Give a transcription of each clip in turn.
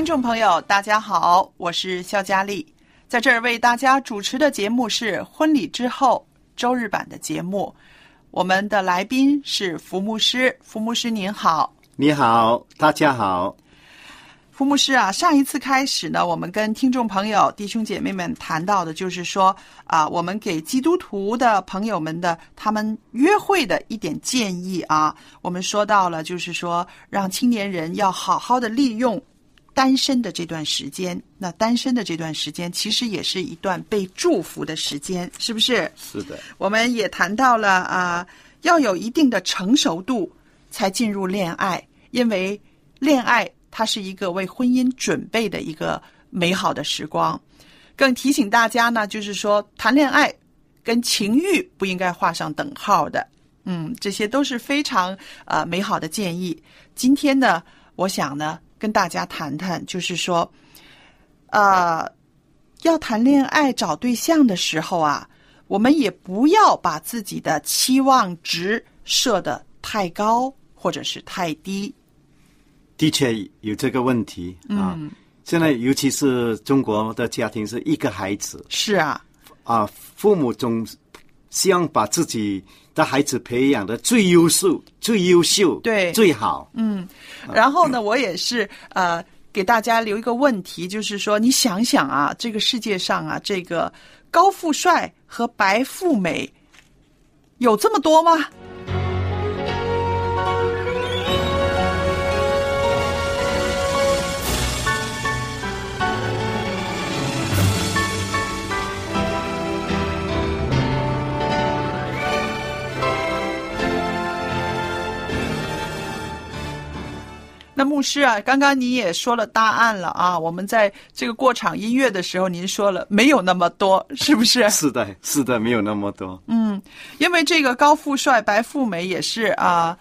听众朋友，大家好，我是肖佳丽，在这儿为大家主持的节目是婚礼之后周日版的节目。我们的来宾是福牧师，福牧师您好。你好，大家好。福牧师啊，上一次开始呢，我们跟听众朋友、弟兄姐妹们谈到的，就是说啊，我们给基督徒的朋友们的他们约会的一点建议啊。我们说到了，就是说让青年人要好好的利用单身的这段时间。那单身的这段时间，其实也是一段被祝福的时间，是不是？是的，我们也谈到了啊、要有一定的成熟度才进入恋爱，因为恋爱它是一个为婚姻准备的一个美好的时光。更提醒大家呢，就是说谈恋爱跟情欲不应该画上等号的。嗯，这些都是非常呃美好的建议。今天呢，我想呢跟大家谈谈，就是说，呃，要谈恋爱找对象的时候啊，我们也不要把自己的期望值设得太高或者是太低。的确有这个问题啊。现在尤其是中国的家庭是一个孩子是啊，啊，父母总希望把自己的孩子培养的最优秀、最优秀、对最好。嗯然后呢，我也是呃给大家留一个问题，就是说，你想想啊，这个世界上啊，这个高富帅和白富美有这么多吗？那牧师啊，刚刚你也说了答案了啊。我们在这个过场音乐的时候，您说了没有那么多，是不是？是的，是的，没有那么多。嗯因为这个高富帅、白富美也是啊，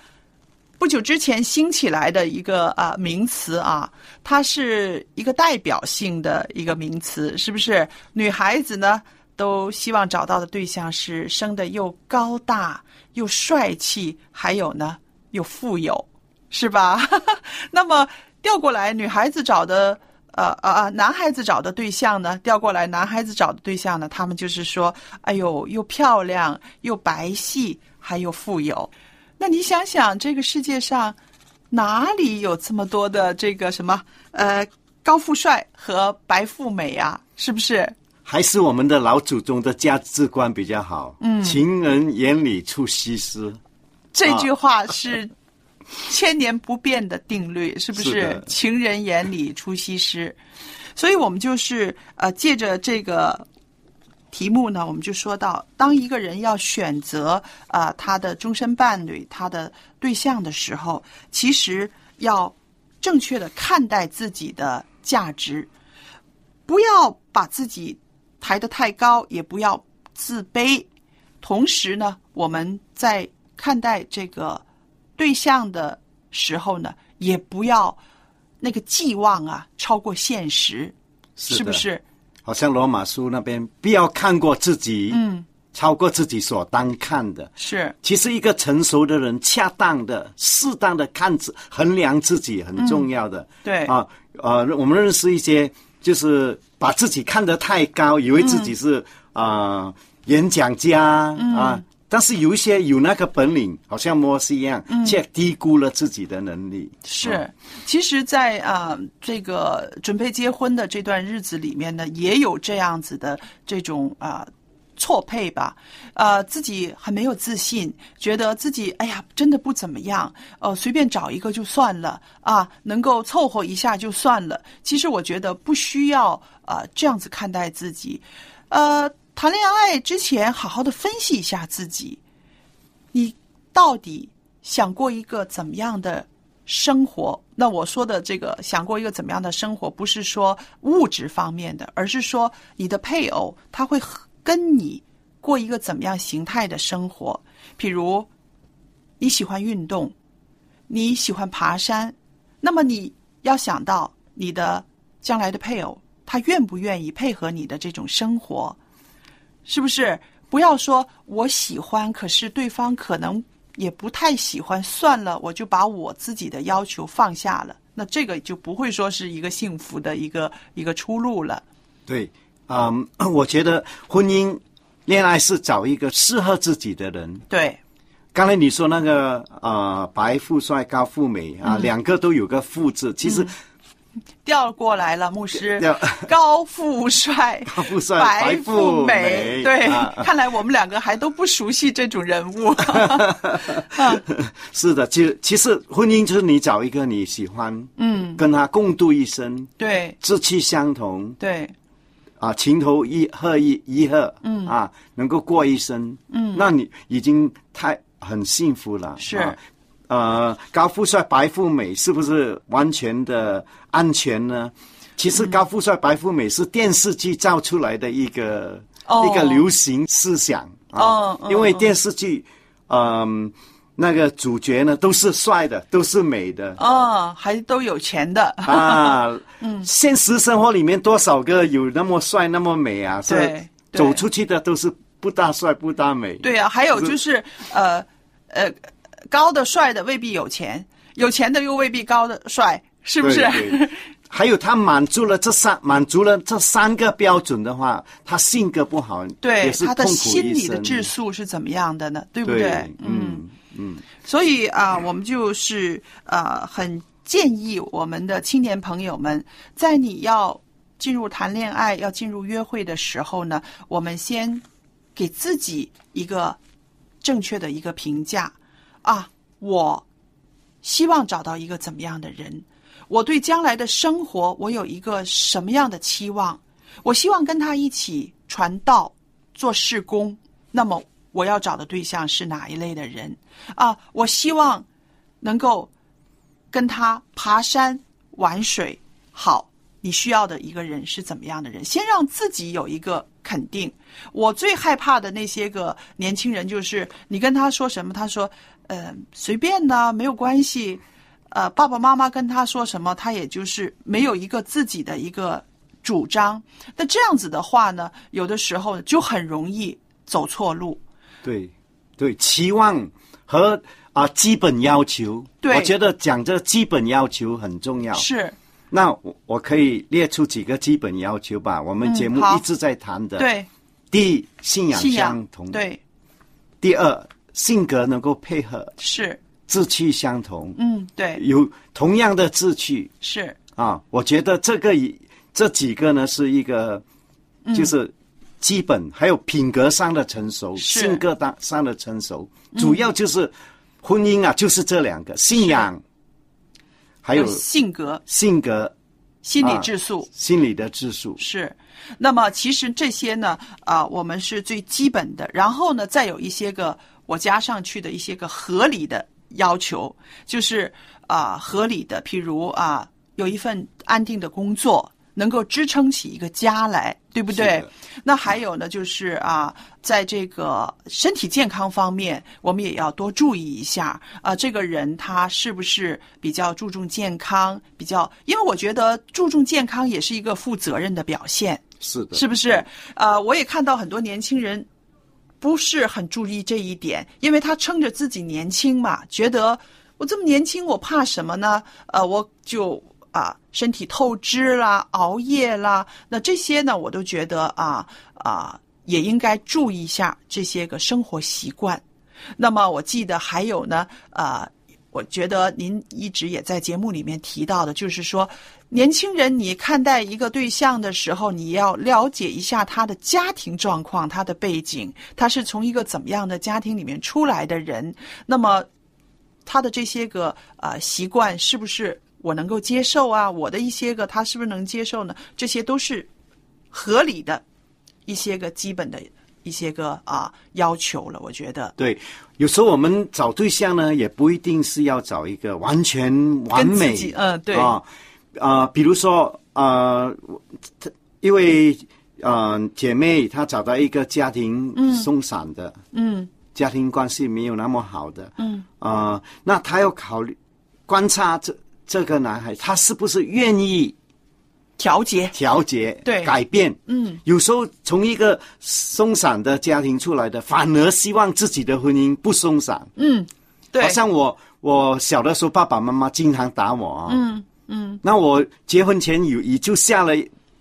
不久之前兴起来的一个啊名词啊，它是一个代表性的一个名词，是不是？女孩子呢都希望找到的对象是生的又高大又帅气，还有呢又富有，是吧？那么调过来，女孩子找的。呃呃呃，男孩子找的对象呢，调过来，男孩子找的对象呢，他们就是说，哎呦，又漂亮，又白皙，还有富有。那你想想，这个世界上哪里有这么多的这个什么呃高富帅和白富美啊？是不是？还是我们的老祖宗的价值观比较好。嗯，情人眼里出西施。这句话是千年不变的定律，是不是？是情人眼里出西施，所以我们就是呃，借着这个题目呢，我们就说到，当一个人要选择啊、呃他的终身伴侣、他的对象的时候，其实要正确的看待自己的价值，不要把自己抬得太高，也不要自卑。同时呢，我们在看待这个对象的时候呢，也不要那个寄望啊超过现实，是是不是？好像罗马书那边不要看过自己，嗯，超过自己所当看的。是。其实一个成熟的人，恰当的、适当的看自衡量自己很重要的。对。啊，呃，我们认识一些，就是把自己看得太高，以为自己是啊、呃演讲家啊，但是有一些有那个本领，好像摩西一样，却低估了自己的能力。是，其实在，啊这个准备结婚的这段日子里面呢，也有这样子的这种啊、错配吧，呃，自己很没有自信，觉得自己哎呀真的不怎么样，呃，随便找一个就算了啊，能够凑合一下就算了。其实我觉得不需要呃这样子看待自己，呃，谈恋爱之前好好的分析一下自己，你到底想过一个怎么样的生活？那我说的这个想过一个怎么样的生活，不是说物质方面的，而是说你的配偶他会跟你过一个怎么样形态的生活。譬如你喜欢运动，你喜欢爬山，那么你要想到你的将来的配偶，他愿不愿意配合你的这种生活。是不是？不要说我喜欢，可是对方可能也不太喜欢，算了，我就把我自己的要求放下了。那这个就不会说是一个幸福的一个一个出路了。对，嗯，我觉得婚姻、恋爱是找一个适合自己的人。对，刚才你说那个呃，白富帅、高富美啊，两个都有个“富”字，其实调过来了，牧师，高富帅，高富帅白白富美，对，啊。看来我们两个还都不熟悉这种人物。是的，其实其实婚姻就是你找一个你喜欢，嗯，跟他共度一生，对。志气相同对，啊，情投意合一一合，嗯。啊，能够过一生，嗯，那你已经太很幸福了，是。啊呃，高富帅、白富美是不是完全的安全呢？其实高富帅、白富美是电视剧造出来的一个、哦一个流行思想啊，哦嗯因为电视剧，嗯、那个主角呢都是帅的，都是美的，哦，还都有钱的，啊，嗯，现实生活里面多少个有那么帅那么美啊？是对对走出去的都是不大帅不大美。对啊，还有就是呃呃，高的帅的未必有钱，有钱的又未必高的帅，是不是？对对。还有他满足了这三满足了这三个标准的话，他性格不好，对他的心理的质素是怎么样的呢？对不对嗯。嗯嗯，所以啊，我们就是呃，很建议我们的青年朋友们，在你要进入谈恋爱、要进入约会的时候呢，我们先给自己一个正确的一个评价啊，我希望找到一个怎么样的人？我对将来的生活，我有一个什么样的期望？我希望跟他一起传道、做事工。那么，我要找的对象是哪一类的人啊？我希望能够跟他爬山、玩水。好，你需要的一个人是怎么样的人？先让自己有一个肯定。我最害怕的那些个年轻人，就是你跟他说什么，他说：“呃，随便的，没有关系。”呃，爸爸妈妈跟他说什么，他也就是没有一个自己的一个主张。那这样子的话呢，有的时候就很容易走错路。对对，期望和啊基本要求，对我觉得讲这基本要求很重要。是，那我我可以列出几个基本要求吧？我们节目一直在谈的。，对，第一，信仰相同；对，第二，性格能够配合，是，志趣相同，嗯，对，有同样的志趣。是，啊。我觉得这个以这几个呢是一个，就是基本，还有品格上的成熟，性格当上的成熟，主要就是婚姻啊，就是这两个信仰，还有性格、性格、心理啊质素。心理的质素。是，那么其实这些呢，啊、我们是最基本的，然后呢，再有一些个我加上去的一些个合理的要求，就是啊、合理的，譬如啊、有一份安定的工作，能够支撑起一个家来，对不对？那还有呢，就是啊，在这个身体健康方面，我们也要多注意一下啊，这个人他是不是比较注重健康？比较，因为我觉得注重健康也是一个负责任的表现。是的，是不是？呃，我也看到很多年轻人不是很注意这一点，因为他撑着自己年轻嘛，觉得我这么年轻，我怕什么呢？呃，我就啊、身体透支啦，熬夜啦，那这些呢，我都觉得啊啊、也应该注意一下这些个生活习惯。那么我记得还有呢，呃，我觉得您一直也在节目里面提到的，就是说，年轻人你看待一个对象的时候，你要了解一下他的家庭状况、他的背景，他是从一个怎么样的家庭里面出来的人，那么他的这些个呃习惯是不是我能够接受啊？我的一些个他是不是能接受呢？这些都是合理的一些个基本的一些个啊、要求了，我觉得。对，有时候我们找对象呢，也不一定是要找一个完全完美，己嗯对。啊啊、比如说呃，她一位呃姐妹，她找到一个家庭松散的，嗯。家庭关系没有那么好的，嗯。啊，那她要考虑观察这这个男孩，他是不是愿意调节，调节、对改变。嗯，有时候从一个松散的家庭出来的，反而希望自己的婚姻不松散。嗯，对，好像我我小的时候，爸爸妈妈经常打我啊。嗯嗯那我结婚前有也就下了，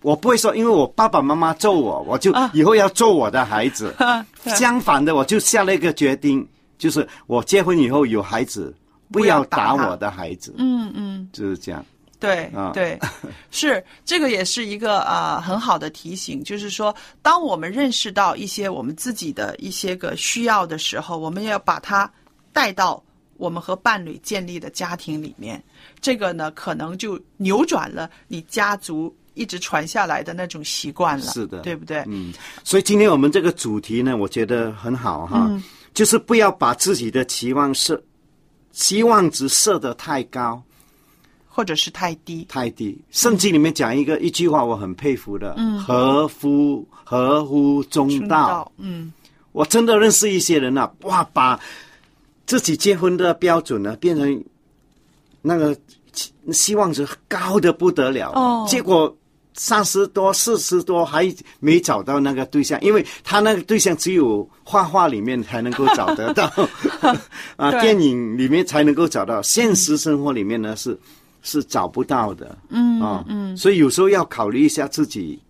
我不会说，因为我爸爸妈妈揍我，我就啊以后要揍我的孩子。对相反的，我就下了一个决定，就是我结婚以后有孩子，不不要打我的孩子。嗯嗯，就是这样。对啊。对，是这个也是一个啊、很好的提醒，就是说，当我们认识到一些我们自己的一些个需要的时候，我们要把它带到我们和伴侣建立的家庭里面，这个呢，可能就扭转了你家族一直传下来的那种习惯了，是的对不对？嗯，所以今天我们这个主题呢，我觉得很好哈，就是不要把自己的期望设期望值设得太高或者是太低，太低。圣经里面讲一个一句话，我很佩服的，合乎合乎中道。嗯。我真的认识一些人啊，哇，把自己结婚的标准呢变成那个期希望值高的不得了，哦。结果三十多、四十多还没找到那个对象，因为他那个对象只有画画里面才能够找得到，啊，电影里面才能够找到，现实生活里面呢是是找不到的，嗯啊，嗯，所以有时候要考虑一下自己。啊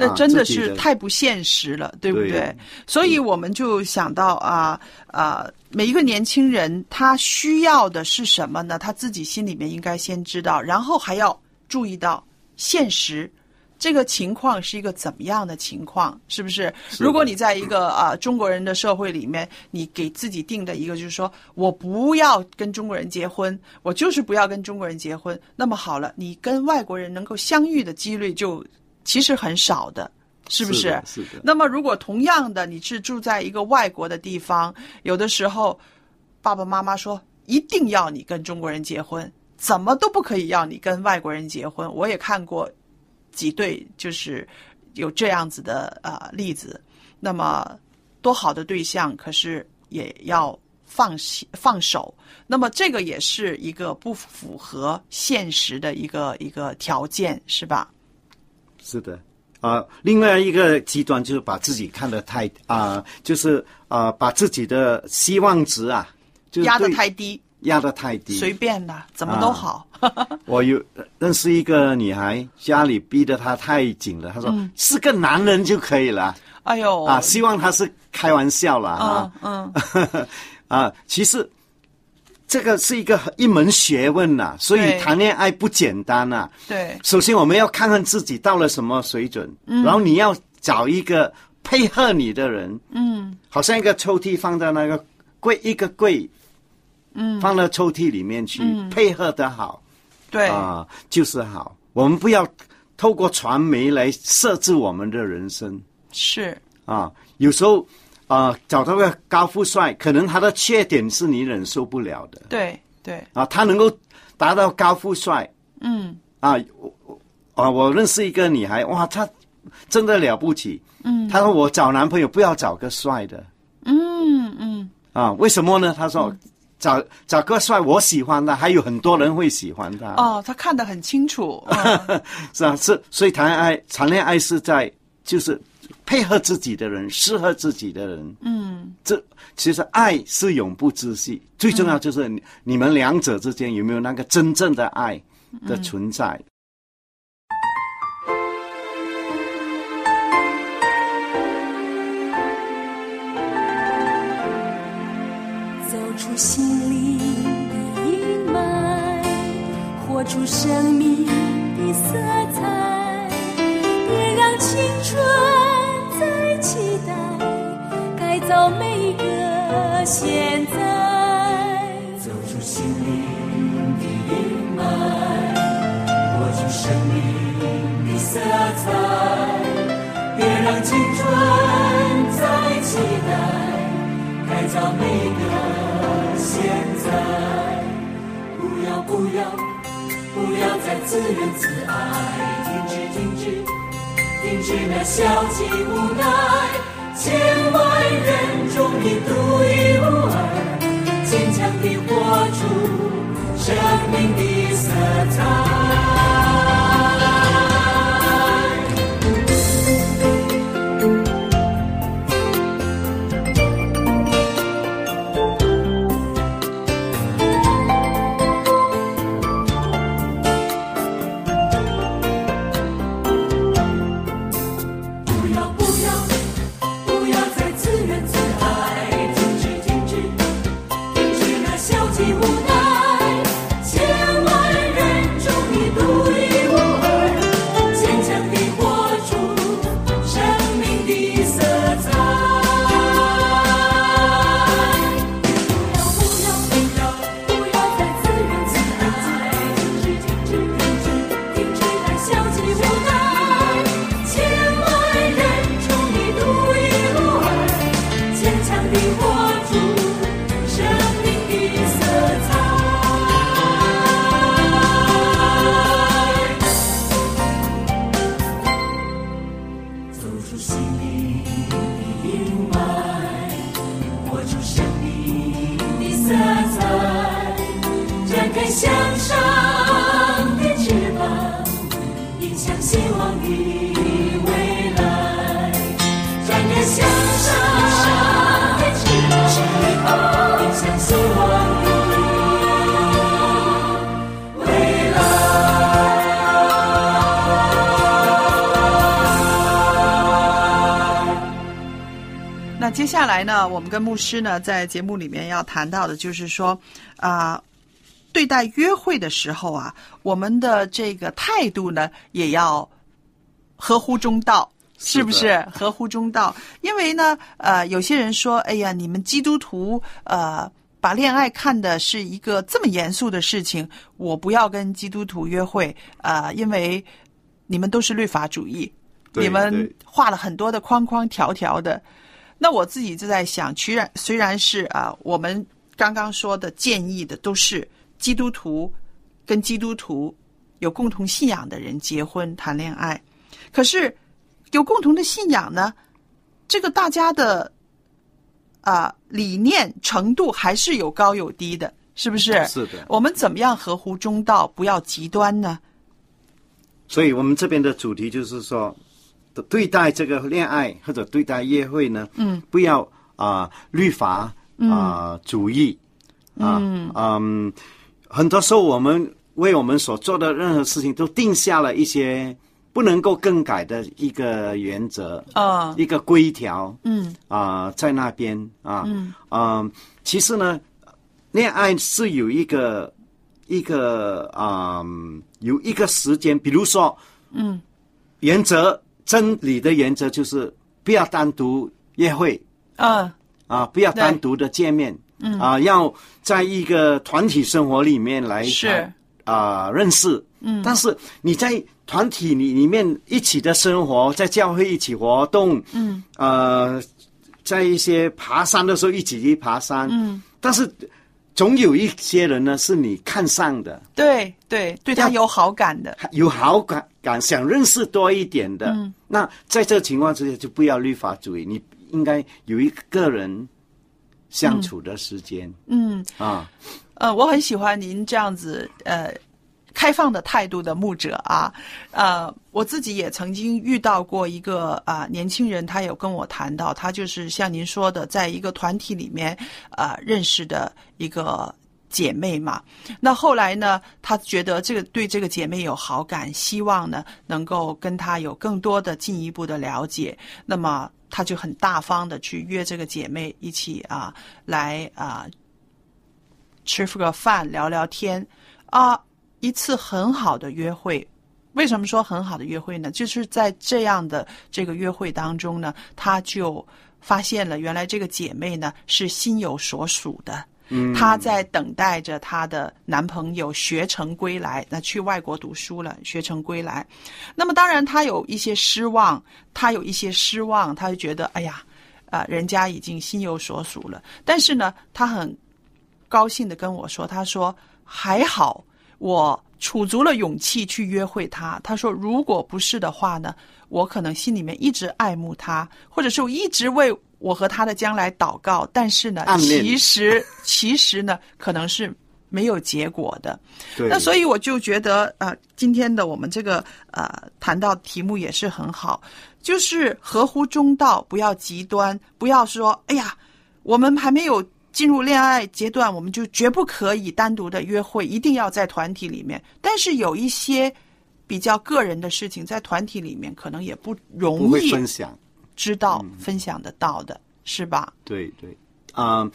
那真的是太不现实了，对不对对？所以我们就想到啊啊，每一个年轻人他需要的是什么呢？他自己心里面应该先知道，然后还要注意到现实。这个情况是一个怎么样的情况？是不是？是如果你在一个啊、中国人的社会里面，你给自己定的一个就是说我不要跟中国人结婚，我就是不要跟中国人结婚。那么好了，你跟外国人能够相遇的几率就其实很少的，是不是的是的那么如果同样的你是住在一个外国的地方，有的时候爸爸妈妈说一定要你跟中国人结婚，怎么都不可以要你跟外国人结婚。我也看过几对就是有这样子的呃例子。那么多好的对象，可是也要放弃放手。那么这个也是一个不符合现实的一个一个条件，是吧？是的，啊、另外一个极端就是把自己看得太啊、就是啊、把自己的希望值啊，就是压得太低，压得太低。随便的，怎么都好。我有认识一个女孩，家里逼得她太紧了。她说、嗯是个男人就可以了。哎呦，啊，希望她是开玩笑了啊嗯嗯，啊，其实。这个是一个一门学问呐、所以谈恋爱不简单呐、对，首先我们要看看自己到了什么水准，嗯。然后你要找一个配合你的人，嗯。好像一个抽屉放在那个柜一个柜，嗯，放到抽屉里面去，配合的好对，啊、就是好。我们不要透过传媒来设置我们的人生是，啊。有时候啊、找到个高富帅，可能他的缺点是你忍受不了的对对，啊，他能够达到高富帅，嗯啊，啊，我认识一个女孩，哇，她真的了不起。嗯，她说我找男朋友不要找个帅的。嗯嗯啊，为什么呢？她说。找找个帅，我喜欢的，还有很多人会喜欢他。哦，他看得很清楚，是啊，是，所以谈恋爱，谈恋爱是在就是配合自己的人，适合自己的人。嗯，这其实爱是永不止息，最重要就是你你们两者之间有没有那个真正的爱的存在。出心灵的阴霾，活出生命的色彩，别让青春再期待，改造每个现在。走出心灵的阴霾，活出生命的色彩，别让青春再期待，改造每不要不要再自怨自艾，停止停止停止那消极无奈，千万人中你独一无二，坚强地活出生命的色彩。来呢，我们跟牧师呢在节目里面要谈到的，就是说，啊，对待约会的时候啊，我们的这个态度呢，也要合乎中道，是不是合乎中道？因为呢，呃，有些人说，哎呀，你们基督徒，呃，把恋爱看的是一个这么严肃的事情，我不要跟基督徒约会，啊，因为你们都是律法主义，你们画了很多的框框条条的。那我自己就在想，虽然虽然是啊，我们刚刚说的建议的都是基督徒跟基督徒有共同信仰的人结婚谈恋爱，可是有共同的信仰呢，这个大家的啊理念程度还是有高有低的，是不是？是的。我们怎么样合乎中道，不要极端呢？所以我们这边的主题就是说。对待这个恋爱或者对待约会呢，嗯，不要啊律法啊主义啊，嗯，很多时候我们为我们所做的任何事情都定下了一些不能够更改的一个原则啊，一个规条，嗯。啊，在那边啊，嗯。啊，其实呢，恋爱是有一个一个啊有一个时间，比如说，嗯，原则。真理的原则就是不要单独约会，嗯啊，不要单独的见面，嗯。啊，要在一个团体生活里面来是。啊认识，嗯，但是你在团体里里面一起的生活，在教会一起活动，嗯，呃，在一些爬山的时候一起去爬山，嗯，但是总有一些人呢是你看上的，对对，对他有好感的，有好感。感，想认识多一点的，嗯那在这情况之下就不要律法主义，你应该有一个人相处的时间、嗯，啊。呃，我很喜欢您这样子呃开放的态度的牧者啊，呃，我自己也曾经遇到过一个啊、年轻人，他有跟我谈到，他就是像您说的，在一个团体里面啊、认识的一个。姐妹嘛，那后来呢，他觉得这个对这个姐妹有好感，希望呢能够跟她有更多的进一步的了解，那么他就很大方的去约这个姐妹一起啊来啊吃个饭聊聊天啊，一次很好的约会。为什么说很好的约会呢？就是在这样的这个约会当中呢，他就发现了原来这个姐妹呢是心有所属的。嗯，她在等待着她的男朋友学成归来，那去外国读书了，学成归来。那么当然，她有一些失望，她有一些失望，她就觉得，哎呀，啊、人家已经心有所属了。但是呢，她很高兴的跟我说，她说还好，我储足了勇气去约会他。她说，如果不是的话呢，我可能心里面一直爱慕他，或者是我一直为我和他的将来祷告，但是呢，其实 其实呢，可能是没有结果的。对，那所以我就觉得，呃，今天的我们这个呃谈到题目也是很好，就是合乎中道，不要极端，不要说，哎呀，我们还没有进入恋爱阶段，我们就绝不可以单独的约会，一定要在团体里面。但是有一些比较个人的事情，在团体里面可能也不容易分享。知道、分享得到的，是吧？对对，嗯，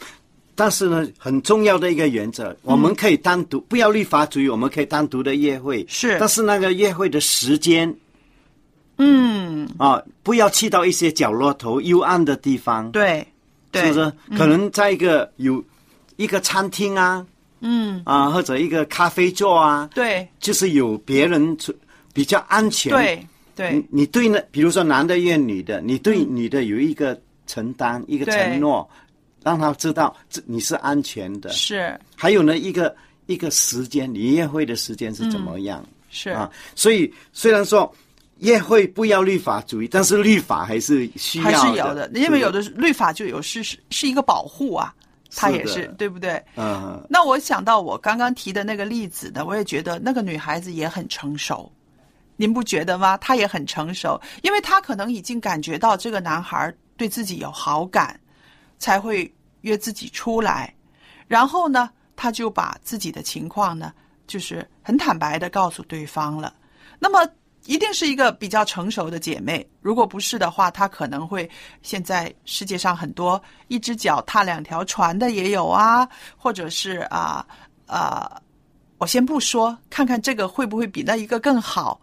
但是呢，很重要的一个原则，我们可以单独，不要立法主义，我们可以单独的约会，是。但是那个约会的时间嗯，啊，不要去到一些角落头、幽暗的地方，对，对，是不是？可能在一个有一个餐厅啊，嗯，啊，或者一个咖啡座啊，对，就是有别人比较安全，对，对。你，你对呢，比如说男的怨女的，你对女的有一个承担、一个承诺，让他知道这你是安全的。是。还有呢，一个一个时间，你约会的时间是怎么样、是。啊？所以虽然说约会不要律法主义，但是律法还是需要还，是有的，因为有的，的律法就有是是是一个保护啊，它也是是对不对？嗯，那我想到我刚刚提的那个例子呢，我也觉得那个女孩子也很成熟，您不觉得吗？她也很成熟，因为她可能已经感觉到这个男孩对自己有好感，才会约自己出来。然后呢，她就把自己的情况呢，就是很坦白的告诉对方了。那么。一定是一个比较成熟的姐妹，如果不是的话，她可能会现在世界上很多一只脚踏两条船的也有啊，或者是啊啊，我先不说，看看这个会不会比那一个更好，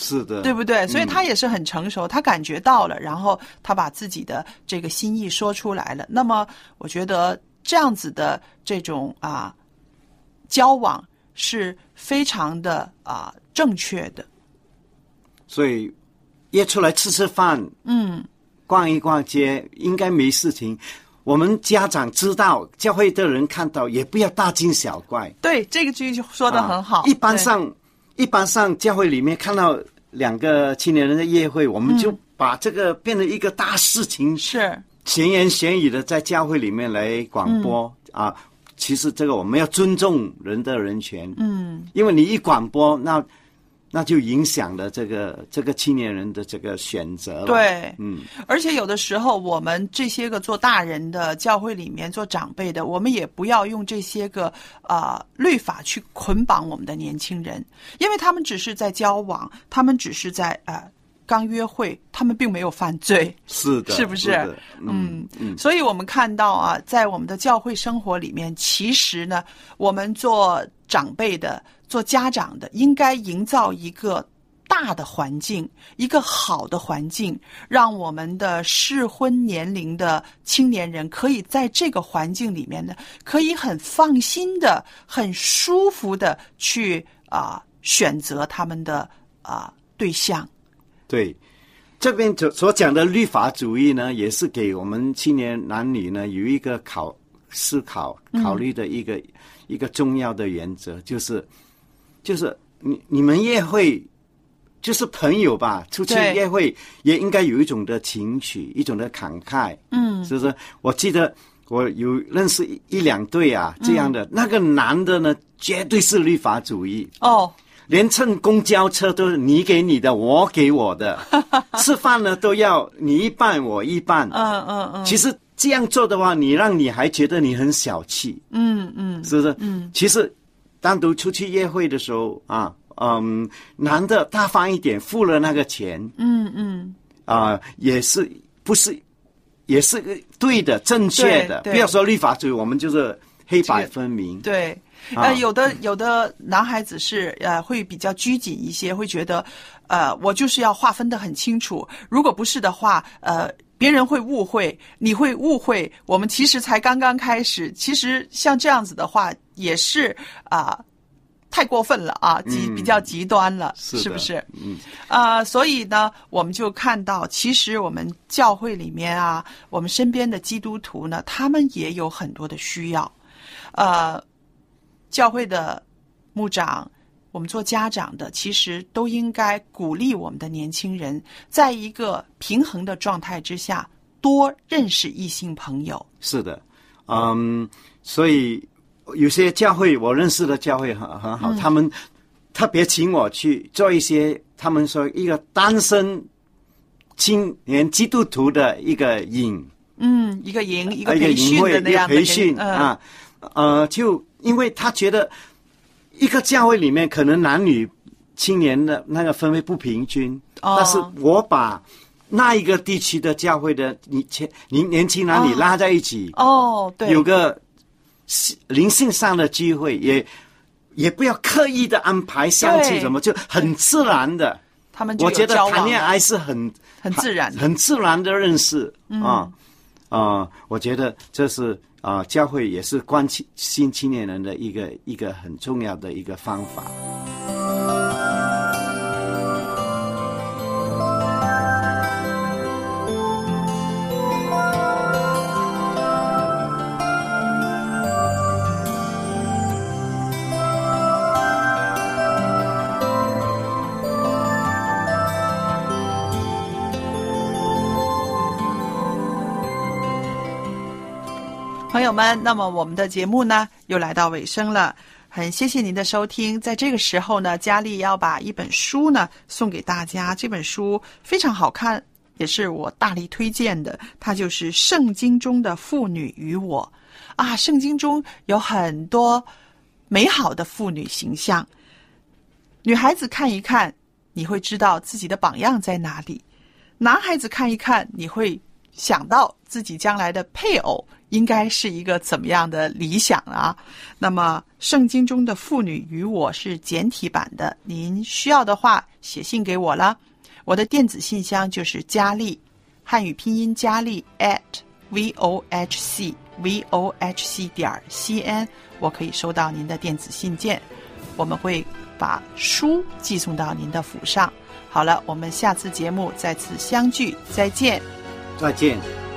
是的，对不对？所以他也是很成熟，他感觉到了，然后他把自己的这个心意说出来了。那么，我觉得这样子的这种啊交往是非常的啊正确的。所以约出来吃吃饭，嗯，逛一逛街，应该没事情。我们家长知道，教会的人看到，也不要大惊小怪。对，这个句就说的很好。啊一般上，一般上教会里面看到两个青年人的约会，我们就把这个变成一个大事情，是。闲言闲语的在教会里面来广播、嗯。啊。其实这个我们要尊重人的人权，嗯，因为你一广播，那那就影响了这个这个青年人的这个选择了。，对，嗯，而且有的时候，我们这些个做大人的教会里面做长辈的，我们也不要用这些个呃律法去捆绑我们的年轻人，因为他们只是在交往，他们只是在呃刚约会，他们并没有犯罪。是的，是不是？嗯，所以我们看到啊，在我们的教会生活里面，其实呢，我们做长辈的、做家长的，应该营造一个大的环境，一个好的环境，让我们的适婚年龄的青年人可以在这个环境里面呢，可以很放心的、很舒服的去啊、选择他们的啊、对象。对，这边所所讲的律法主义呢，也是给我们青年男女呢有一个考思考考虑的一个、一个重要的原则，就是就是你你们也会就是朋友吧，出去对。约会也应该有一种的情绪，一种的慷慨，嗯。是不是？我记得我有认识一一两对啊这样的，那个男的呢，绝对是律法主义，哦，连乘公交车都是你给你的，我给我的，吃饭呢都要你一半我一半。嗯嗯嗯，其实这样做的话，你让你还觉得你很小气，嗯嗯。是不是？嗯，其实单独出去约会的时候啊，嗯，男的大方一点，付了那个钱嗯嗯，啊、也是不是也是个对的、正确的。不要说立法主义，我们就是黑白这个分明。对。啊呃，有的有的男孩子是呃会比较拘谨一些，会觉得，呃，我就是要划分的很清楚。如果不是的话，呃，别人会误会，你会误会。我们其实才刚刚开始。其实像这样子的话，也是啊、太过分了啊，极嗯比较极端了，是是不是？嗯，啊、所以呢，我们就看到，其实我们教会里面啊，我们身边的基督徒呢，他们也有很多的需要。呃，教会的牧长，我们做家长的，其实都应该鼓励我们的年轻人，在一个平衡的状态之下，多认识异性朋友。是的，嗯，所以有些教会我认识的教会很很好，他们特别请我去做一些，他们说一个单身青年基督徒的一个营。嗯，一个营，一个培训的那样的培训嗯、啊，呃，就因为他觉得一个教会里面可能男女青年的那个分配不平均，哦。但是我把那一个地区的教会的你前年年轻男女哦。拉在一起，哦，对，有个灵性上的机会，也也不要刻意的安排相亲对什么，就很自然的。他们就我觉得谈恋爱是很很自然的很自然的认识嗯啊啊、我觉得这是啊、教会也是关心新青年人的一个一个很重要的一个方法。朋友们，那么我们的节目呢又来到尾声了，很谢谢您的收听。在这个时候呢，佳丽要把一本书呢送给大家，这本书非常好看，也是我大力推荐的。它就是《圣经中的妇女与我》啊，圣经中有很多美好的妇女形象，女孩子看一看，你会知道自己的榜样在哪里；男孩子看一看，你会想到自己将来的配偶。应该是一个怎么样的理想啊？那么，圣经中的妇女与我是简体版的，您需要的话写信给我啦。我的电子信箱就是佳丽，汉语拼音佳丽 at v o h c v o h c 点 c n，我可以收到您的电子信件，我们会把书寄送到您的府上。好了，我们下次节目再次相聚，再见。再见。